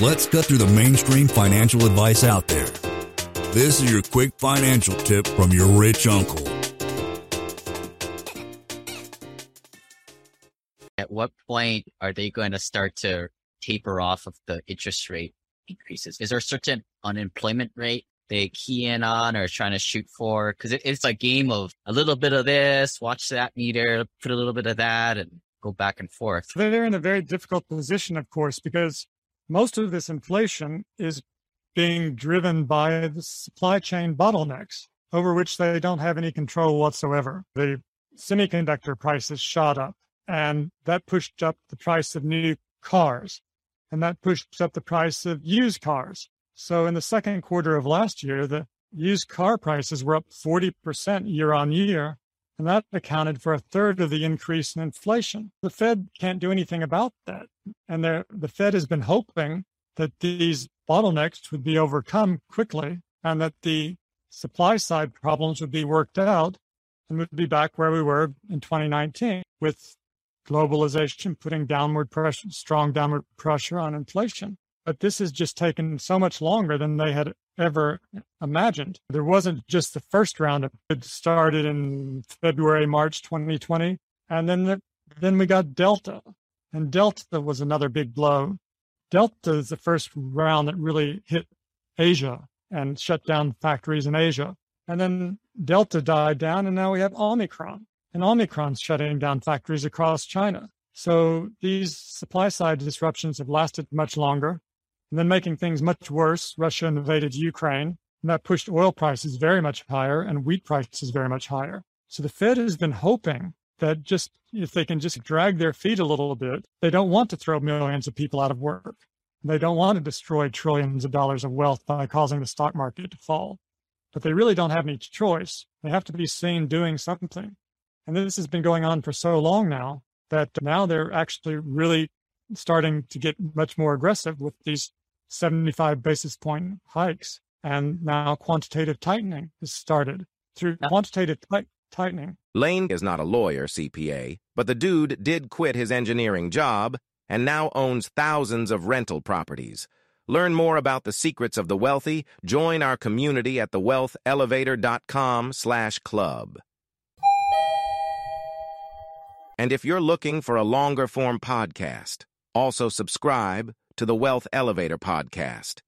Let's cut through the mainstream financial advice out there. This is your quick financial tip from your rich uncle. At what point are they going to start to taper off of the interest rate increases? Is there a certain unemployment rate they key in on or trying to shoot for? Because it, it's a game of a little bit of this, watch that meter, put a little bit of that, and go back and forth. They're in a very difficult position, of course, because most of this inflation is being driven by the supply chain bottlenecks over which they don't have any control whatsoever. The semiconductor prices shot up and that pushed up the price of new cars and that pushed up the price of used cars. So in the second quarter of last year, the used car prices were up 40% year on year. And that accounted for a third of the increase in inflation. The Fed can't do anything about that. And the Fed has been hoping that these bottlenecks would be overcome quickly and that the supply side problems would be worked out and would be back where we were in 2019 with globalization putting downward pressure, strong downward pressure on inflation. But this has just taken so much longer than they had ever imagined. There wasn't just the first round. It started in February, March 2020. And then, the, then we got Delta. And Delta was another big blow. Delta is the first round that really hit Asia and shut down factories in Asia. And then Delta died down, and now we have Omicron. And Omicron's shutting down factories across China. So these supply side disruptions have lasted much longer. And then making things much worse, Russia invaded Ukraine, and that pushed oil prices very much higher and wheat prices very much higher. So the Fed has been hoping that just if they can just drag their feet a little bit, they don't want to throw millions of people out of work. They don't want to destroy trillions of dollars of wealth by causing the stock market to fall. But they really don't have any choice. They have to be seen doing something. And this has been going on for so long now that now they're actually really starting to get much more aggressive with these 75 basis point hikes. And now quantitative tightening has started. Through quantitative t- tightening. Lane is not a lawyer, CPA, but the dude did quit his engineering job and now owns thousands of rental properties. Learn more about the secrets of the wealthy. Join our community at thewealthelevator.com slash club. And if you're looking for a longer form podcast, also subscribe to the Wealth Elevator podcast.